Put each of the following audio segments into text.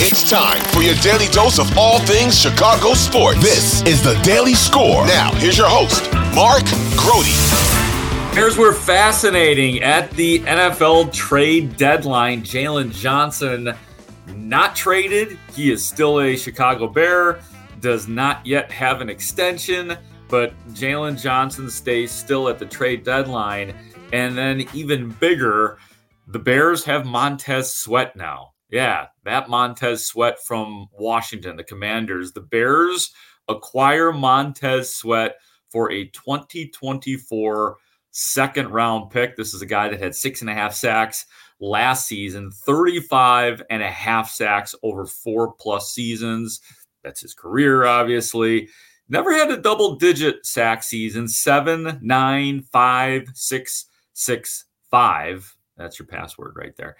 It's time for your daily dose of all things Chicago sports. This is the Daily Score. Now, here's your host, Mark Grote. Bears were fascinating at the NFL trade deadline. Jaylon Johnson not traded. He is still a Chicago Bear, does not yet have an extension, but Jaylon Johnson stays still at the trade deadline. And then, even bigger, the Bears have Montez Sweat now. Yeah, that Montez Sweat from Washington, the Commanders. The Bears acquire Montez Sweat for a 2024 second round pick. This is a guy that had six and a half sacks last season, 35 and a half sacks over four plus seasons. That's his career, obviously. Never had a double digit sack season seven, nine, five, six, six, five. That's your password right there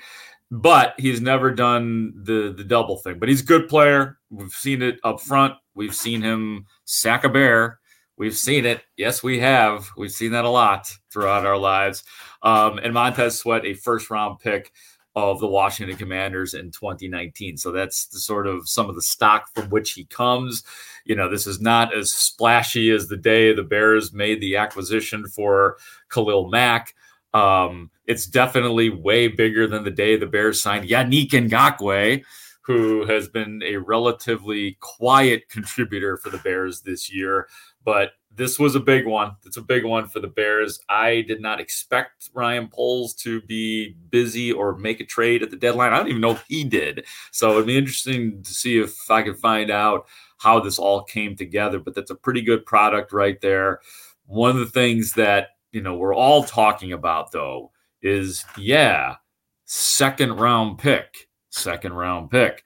but he's never done the the double thing. But he's a good player. We've seen it up front. We've seen him sack a bear. We've seen it. Yes, we have. We've seen that a lot throughout our lives. Um, and Montez Sweat, a first round pick of the Washington Commanders in 2019. So that's the sort of some of the stock from which he comes. You know, this is not as splashy as the day the Bears made the acquisition for Khalil Mack. Um, it's definitely way bigger than the day the Bears signed Yannick Ngakoue, who has been a relatively quiet contributor for the Bears this year. But this was a big one. It's a big one for the Bears. I did not expect Ryan Poles to be busy or make a trade at the deadline. I don't even know if he did. So it'd be interesting to see if I can find out how this all came together. But that's a pretty good product right there. One of the things that you know we're all talking about though is yeah second round pick second round pick.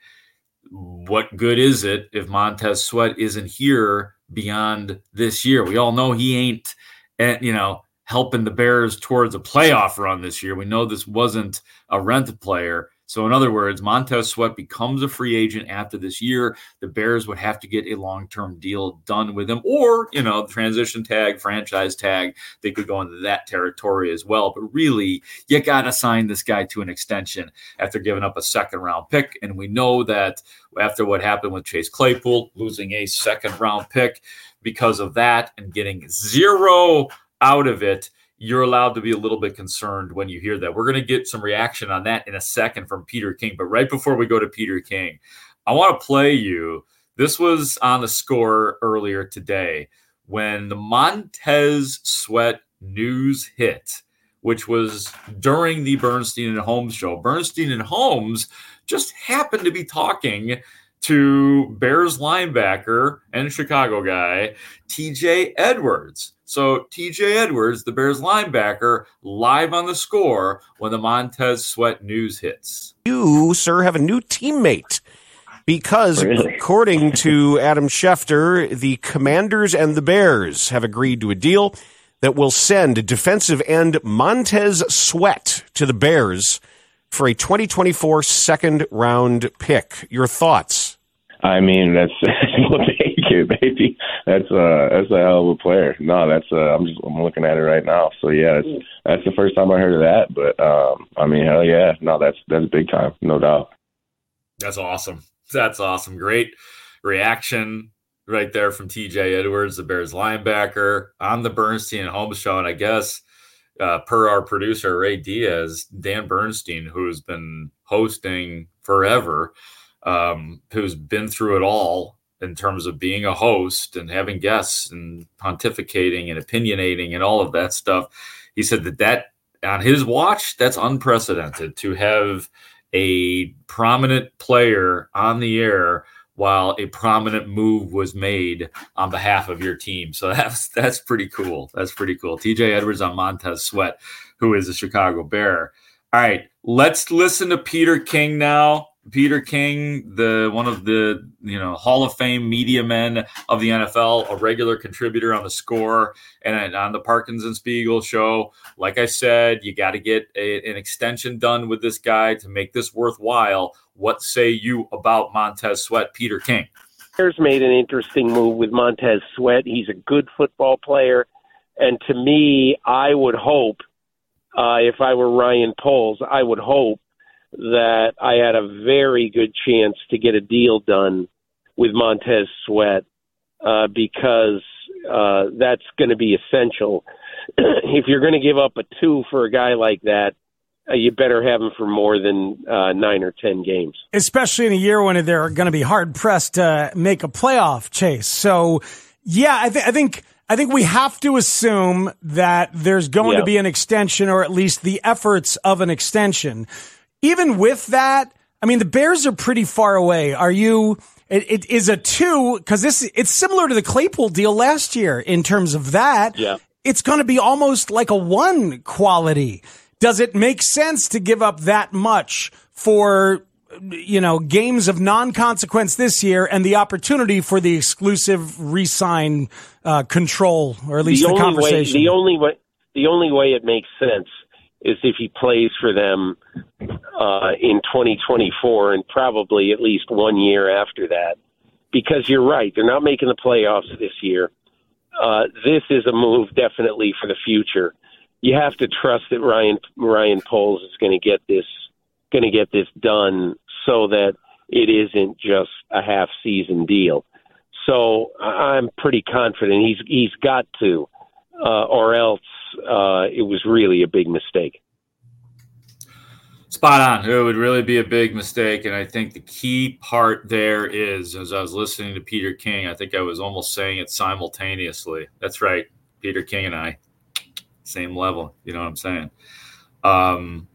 What good is it if montez sweat isn't here beyond this year? We all know he ain't and you know helping the bears towards a playoff run this year. We know this wasn't a rent player so, in other words, Montez Sweat becomes a free agent after this year. The Bears would have to get a long term deal done with him, or, you know, transition tag, franchise tag. They could go into that territory as well. But really, you got to sign this guy to an extension after giving up a second round pick. And we know that after what happened with Chase Claypool, losing a second round pick because of that and getting zero out of it you're allowed to be a little bit concerned when you hear that. We're going to get some reaction on that in a second from Peter King. But right before we go to Peter King, I want to play you. This was on the score earlier today when the Montez Sweat news hit, which was during the Bernstein and Holmes show. Bernstein and Holmes just happened to be talking to Bears linebacker and Chicago guy, TJ Edwards. So TJ Edwards, the Bears linebacker, live on the score when the Montez Sweat news hits. You, sir, have a new teammate. Because, really? according to Adam Schefter, the Commanders and the Bears have agreed to a deal that will send defensive end Montez Sweat to the Bears for a 2024 second round pick. Your thoughts? I mean, that's well, thank you, baby. That's uh, that's a hell of a player. No, that's uh, I'm just I'm looking at it right now. So yeah, that's, that's the first time I heard of that. But um, I mean, hell yeah, no, that's that's big time, no doubt. That's awesome. That's awesome. Great reaction right there from TJ Edwards, the Bears linebacker, on the Bernstein and Holmes show, and I guess. Uh, per our producer Ray Diaz, Dan Bernstein, who has been hosting forever, um, who's been through it all in terms of being a host and having guests and pontificating and opinionating and all of that stuff. He said that that on his watch, that's unprecedented to have a prominent player on the air while a prominent move was made on behalf of your team. So that's that's pretty cool. That's pretty cool. TJ Edwards on Montez Sweat, who is a Chicago Bear. All right, let's listen to Peter King now. Peter King, the one of the you know Hall of Fame media men of the NFL, a regular contributor on the Score and on the Parkins and Spiegel show. Like I said, you got to get a, an extension done with this guy to make this worthwhile. What say you about Montez Sweat, Peter King? Bears made an interesting move with Montez Sweat. He's a good football player, and to me, I would hope, uh, if I were Ryan Poles, I would hope that I had a very good chance to get a deal done with Montez Sweat uh, because uh, that's going to be essential. if you're going to give up a two for a guy like that, uh, you better have him for more than uh, nine or ten games. Especially in a year when they're going to be hard pressed to make a playoff chase. So, yeah, I, th- I think I think we have to assume that there's going yeah. to be an extension, or at least the efforts of an extension. Even with that, I mean, the Bears are pretty far away. Are you? It, it is a two because this it's similar to the Claypool deal last year in terms of that. Yeah, it's going to be almost like a one quality. Does it make sense to give up that much for, you know, games of non-consequence this year and the opportunity for the exclusive re-sign uh, control, or at least the, the conversation? Way, the only way, the only way it makes sense is if he plays for them uh, in 2024 and probably at least one year after that. Because you're right, they're not making the playoffs this year. Uh, this is a move definitely for the future you have to trust that Ryan Ryan Poles is going to get this going to get this done so that it isn't just a half season deal. So I'm pretty confident he's he's got to, uh, or else uh, it was really a big mistake. Spot on. It would really be a big mistake, and I think the key part there is, as I was listening to Peter King, I think I was almost saying it simultaneously. That's right, Peter King and I same level. You know what I'm saying? Um,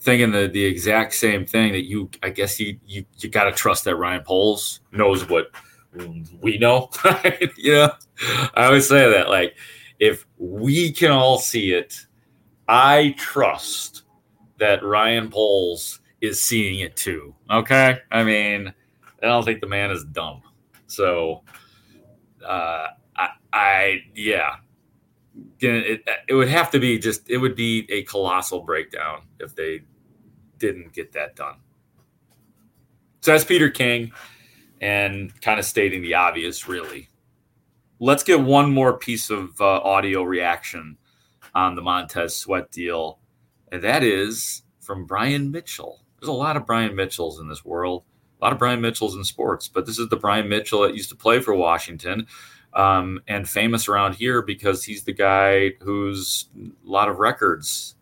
thinking the the exact same thing that you. I guess you you you got to trust that Ryan Poles knows what we know. you know, I always say that like if we can all see it, I trust that Ryan Poles is seeing it too. Okay, I mean, I don't think the man is dumb. So, uh, I, I yeah, it, it would have to be just it would be a colossal breakdown if they didn't get that done. So that's Peter King and kind of stating the obvious, really. Let's get one more piece of uh, audio reaction on the Montez Sweat deal, and that is from Brian Mitchell. There's a lot of Brian Mitchells in this world, a lot of Brian Mitchells in sports, but this is the Brian Mitchell that used to play for Washington um, and famous around here because he's the guy who's a lot of records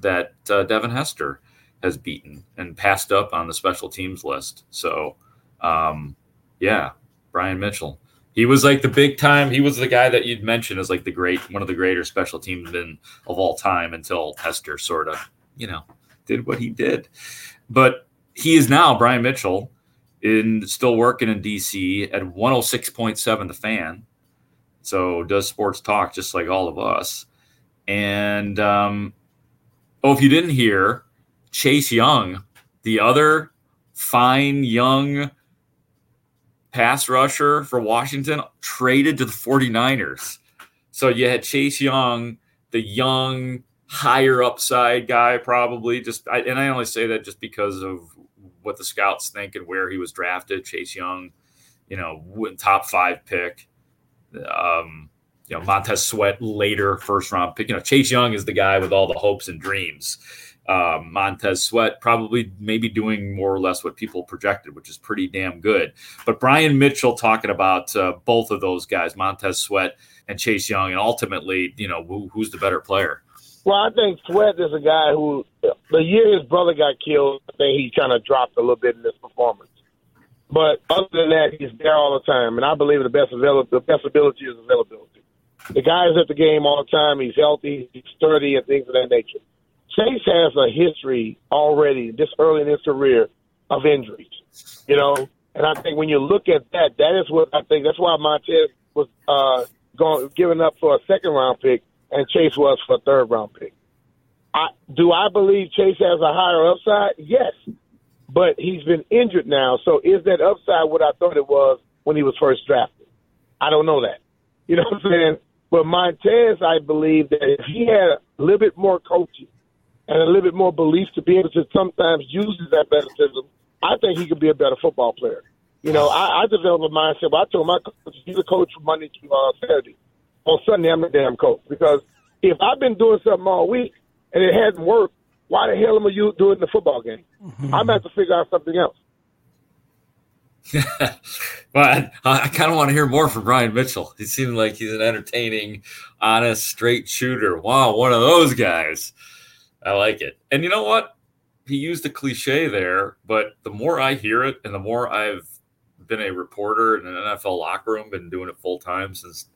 that uh, Devin Hester has beaten and passed up on the special teams list. So, um, yeah, Brian Mitchell. He was like the big time. He was the guy that you'd mention as like the great, one of the greater special teams men of all time until Hester sort of, you know, did what he did. But he is now Brian Mitchell in still working in DC at 106.7 the fan so does sports talk just like all of us. And um, oh, if you didn't hear, Chase Young, the other fine young pass rusher for Washington, traded to the 49ers. So you had Chase Young, the young, higher upside guy, probably just, I, and I only say that just because of what the scouts think and where he was drafted. Chase Young, you know, top five pick um, you know, Montez Sweat later first round pick. You know, Chase Young is the guy with all the hopes and dreams. Um, Montez Sweat probably maybe doing more or less what people projected, which is pretty damn good. But Brian Mitchell talking about uh, both of those guys, Montez Sweat and Chase Young, and ultimately, you know, who, who's the better player? Well, I think Sweat is a guy who, the year his brother got killed, I think he kind of dropped a little bit in his performance. But other than that, he's there all the time, and I believe the best avail- the best ability is availability. The guy is at the game all the time. He's healthy, he's sturdy, and things of that nature. Chase has a history already this early in his career of injuries, you know. And I think when you look at that, that is what I think. That's why Montez was uh, going giving up for a second round pick, and Chase was for a third round pick. I, do I believe Chase has a higher upside? Yes, but he's been injured now. So is that upside what I thought it was when he was first drafted? I don't know that. You know what I'm saying? But Montez, I believe that if he had a little bit more coaching and a little bit more belief to be able to sometimes use his athleticism, I think he could be a better football player. You know, I, I developed a mindset. I told my coach, he's a coach from Monday to uh, Saturday. On Sunday, I'm a damn coach because if I've been doing something all week and it hasn't worked, why the hell am I do it in the football game? Mm-hmm. I'm going to have to figure out something else. but I kind of want to hear more from Brian Mitchell. He seemed like he's an entertaining, honest, straight shooter. Wow, one of those guys. I like it. And you know what? He used a cliche there, but the more I hear it and the more I've been a reporter in an NFL locker room, been doing it full time since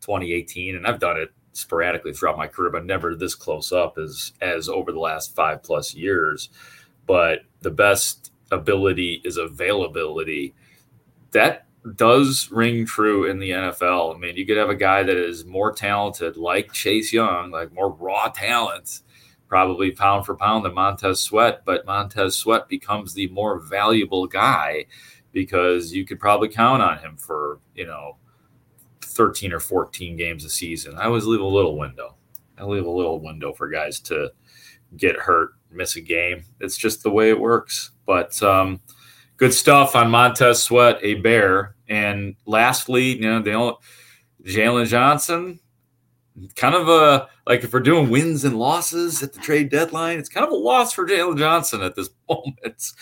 2018, and I've done it sporadically throughout my career, but never this close up as as over the last five plus years. But the best ability is availability. That does ring true in the NFL. I mean, you could have a guy that is more talented, like Chase Young, like more raw talent, probably pound for pound than Montez Sweat, but Montez Sweat becomes the more valuable guy because you could probably count on him for, you know, 13 or 14 games a season. I always leave a little window. I leave a little window for guys to get hurt, miss a game. It's just the way it works. But um, good stuff on Montez Sweat, a bear. And lastly, you know, they don't Jaylon Johnson, kind of a like if we're doing wins and losses at the trade deadline, it's kind of a loss for Jaylon Johnson at this moment.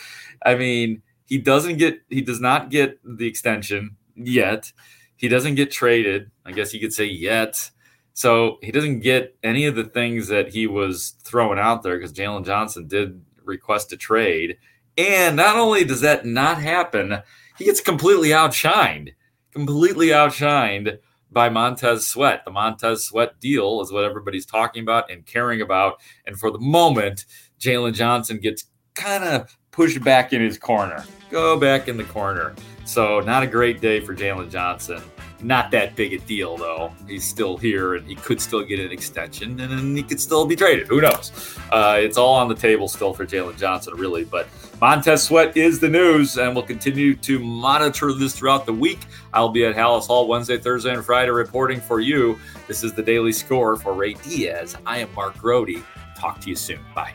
I mean, he doesn't get he does not get the extension yet. He doesn't get traded. I guess you could say yet. So he doesn't get any of the things that he was throwing out there because Jaylon Johnson did request a trade. And not only does that not happen, he gets completely outshined, completely outshined by Montez Sweat. The Montez Sweat deal is what everybody's talking about and caring about. And for the moment, Jaylon Johnson gets kind of pushed back in his corner. Go back in the corner. So, not a great day for Jaylon Johnson. Not that big a deal, though. He's still here and he could still get an extension and he could still be traded. Who knows? Uh, it's all on the table still for Jaylon Johnson, really. But Montez Sweat is the news, and we'll continue to monitor this throughout the week. I'll be at Halas Hall Wednesday, Thursday, and Friday reporting for you. This is the Daily Score for Ray Diaz. I am Mark Grote. Talk to you soon. Bye.